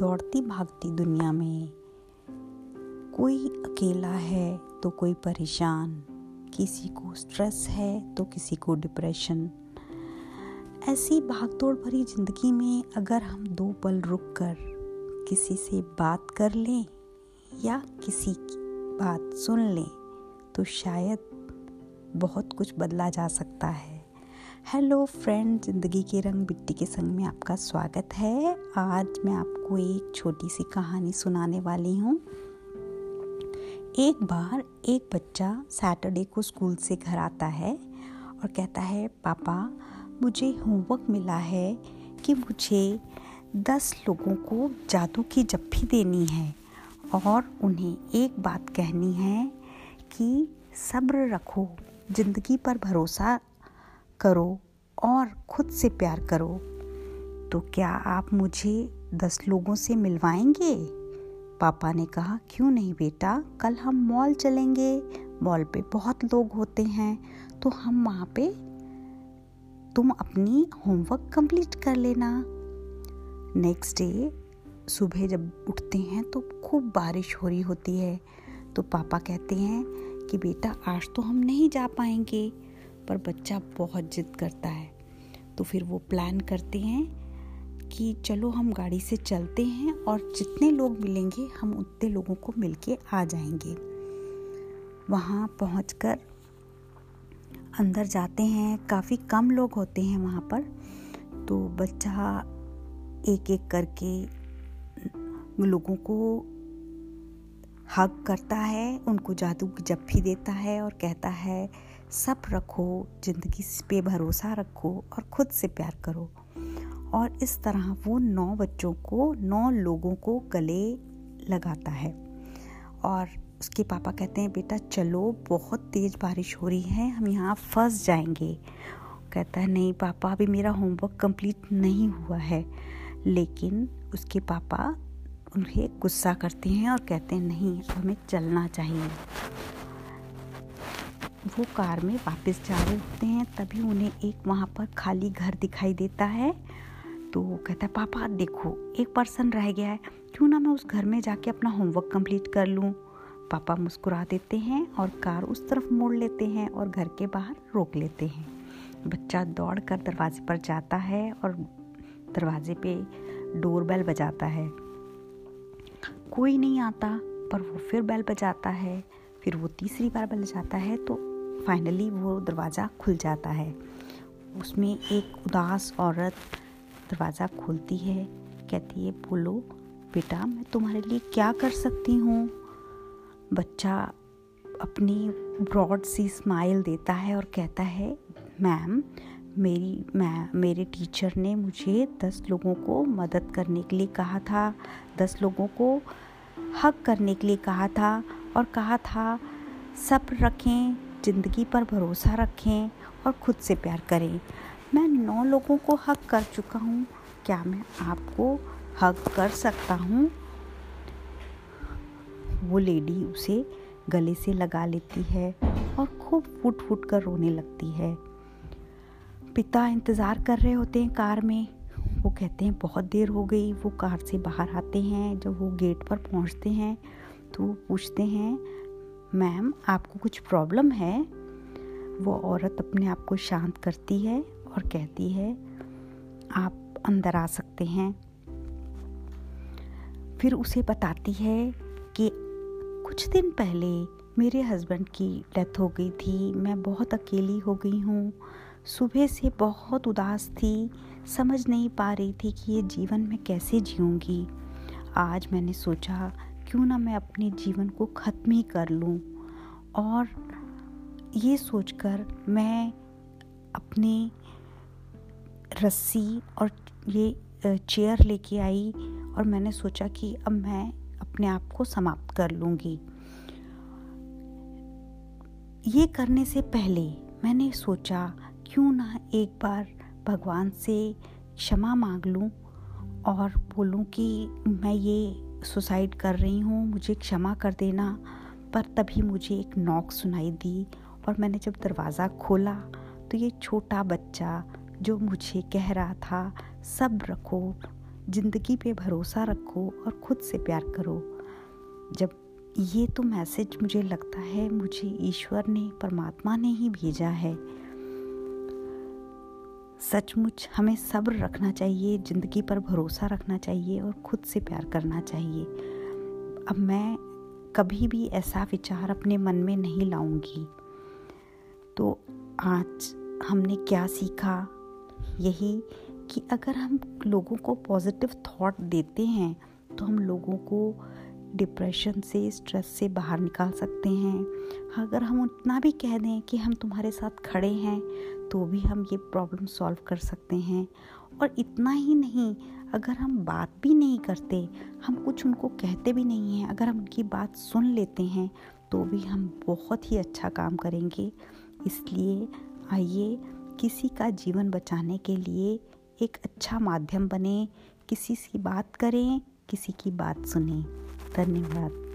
दौड़ती भागती दुनिया में। कोई अकेला है तो कोई परेशान। किसी को स्ट्रेस है तो किसी को डिप्रेशन ऐसी भागदौड़ भरी ज़िंदगी में अगर हम दो पल रुक कर किसी से बात कर लें या किसी की बात सुन लें तो शायद बहुत कुछ बदला जा सकता है। हेलो फ्रेंड ज़िंदगी के रंग मिट्टी के संग में आपका स्वागत है। आज मैं आपको एक छोटी सी कहानी सुनाने वाली हूँ। एक बार एक बच्चा सैटरडे को स्कूल से घर आता है और कहता है, पापा, मुझे होमवर्क मिला है कि मुझे दस लोगों को जादू की जप्फी देनी है और उन्हें एक बात कहनी है कि सब्र रखो, ज़िंदगी पर भरोसा करो और खुद से प्यार करो। तो क्या आप मुझे दस लोगों से मिलवाएँगे? पापा ने कहा, क्यों नहीं बेटा? कल हम मॉल चलेंगे। मॉल पे बहुत लोग होते हैं। तो हम वहाँ पे, तुम अपनी होमवर्क कंप्लीट कर लेना। नेक्स्ट डे सुबह जब उठते हैं तो खूब बारिश हो रही होती है। तो पापा कहते हैं कि, बेटा, आज तो हम नहीं जा पाएँगे। पर बच्चा बहुत जिद करता है। तो फिर वो प्लान करते हैं कि चलो हम गाड़ी से चलते हैं और जितने लोग मिलेंगे, हम उतने लोगों को मिलके आ जाएँगे। वहाँ पहुँच अंदर जाते हैं। काफ़ी कम लोग होते हैं वहाँ पर। तो बच्चा एक एक करके लोगों को हक करता है, उनको जादू की देता है और कहता है सब रखो, ज़िंदगी पे भरोसा रखो और ख़ुद से प्यार करो। और इस तरह वो नौ बच्चों को, नौ लोगों को गले लगाता है। और उसके पापा कहते हैं, बेटा, चलो, बहुत तेज़ बारिश हो रही है, हम यहाँ फंस जाएँगे। कहता है, नहीं, पापा, अभी मेरा होमवर्क कंप्लीट नहीं हुआ है। लेकिन उसके पापा उन्हें गुस्सा करते हैं और कहते हैं, नहीं, हमें चलना चाहिए। वो कार में वापस जा रहे होते हैं, तभी उन्हें एक वहाँ पर खाली घर दिखाई देता है। तो वो कहता है, पापा, देखो, एक पर्सन रह गया है। क्यों ना मैं उस घर में जाके अपना होमवर्क कंप्लीट कर लूँ? पापा मुस्कुरा देते हैं और कार उस तरफ़ मोड़ लेते हैं और घर के बाहर रोक लेते हैं। बच्चा दौड़ कर दरवाजे पर जाता है और दरवाजे पे डोर बेल बजाता है। कोई नहीं आता, पर वो फिर बेल बजाता है। फिर वो तीसरी बार बजाता है तो फाइनली वो दरवाज़ा खुल जाता है। उसमें एक उदास औरत दरवाज़ा खोलती है, कहती है, बोलो, बेटा, मैं तुम्हारे लिए क्या कर सकती हूँ? बच्चा अपनी ब्रॉड सी स्माइल देता है और कहता है मैम मेरी, मैं, मेरे टीचर ने मुझे दस लोगों को मदद करने के लिए कहा था, दस लोगों को हक करने के लिए कहा था और कहा था सब्र रखें ज़िंदगी पर भरोसा रखें और ख़ुद से प्यार करें। मैं नौ लोगों को हक कर चुका हूँ। क्या मैं आपको हक कर सकता हूँ? वो लेडी उसे गले से लगा लेती है और खूब फुट फुट कर रोने लगती है। पिता इंतज़ार कर रहे होते हैं कार में। वो कहते हैं, बहुत देर हो गई। वो कार से बाहर आते हैं। जब वो गेट पर पहुँचते हैं तो पूछते हैं मैम, आपको कुछ प्रॉब्लम है? वो औरत अपने आप को शांत करती है और कहती है, आप अंदर आ सकते हैं। फिर उसे बताती है कि कुछ दिन पहले मेरे हस्बैंड की डेथ हो गई थी। मैं बहुत अकेली हो गई हूँ। सुबह से बहुत उदास थी। समझ नहीं पा रही थी कि ये जीवन में कैसे जीऊँगी। आज मैंने सोचा क्यों ना मैं अपने जीवन को ख़त्म ही कर लूँ? और ये सोचकर मैं अपने रस्सी और ये चेयर लेके आई और मैंने सोचा कि अब मैं अपने आप को समाप्त कर लूँगी। ये करने से पहले मैंने सोचा, क्यों ना एक बार भगवान से क्षमा मांग लूँ और बोलूँ कि मैं ये सुसाइड कर रही हूँ, मुझे क्षमा कर देना। पर तभी मुझे एक नॉक सुनाई दी और मैंने जब दरवाज़ा खोला तो ये छोटा बच्चा जो मुझे कह रहा था, सब रखो, ज़िंदगी पे भरोसा रखो और खुद से प्यार करो। जब ये तो मैसेज मुझे लगता है, मुझे ईश्वर ने, परमात्मा ने ही भेजा है। सचमुच हमें सब्र रखना चाहिए, ज़िंदगी पर भरोसा रखना चाहिए और खुद से प्यार करना चाहिए। अब मैं कभी भी ऐसा विचार अपने मन में नहीं लाऊँगी। तो आज हमने क्या सीखा? यही कि अगर हम लोगों को पॉजिटिव थॉट देते हैं तो हम लोगों को डिप्रेशन से, स्ट्रेस से बाहर निकाल सकते हैं। अगर हम उतना भी कह दें कि हम तुम्हारे साथ खड़े हैं तो भी हम ये प्रॉब्लम सॉल्व कर सकते हैं। और इतना ही नहीं, अगर हम बात भी नहीं करते, हम कुछ उनको कहते भी नहीं हैं, अगर हम उनकी बात सुन लेते हैं तो भी हम बहुत ही अच्छा काम करेंगे। इसलिए आइए, किसी का जीवन बचाने के लिए एक अच्छा माध्यम बने, किसी की बात करें, किसी की बात सुने। धन्यवाद.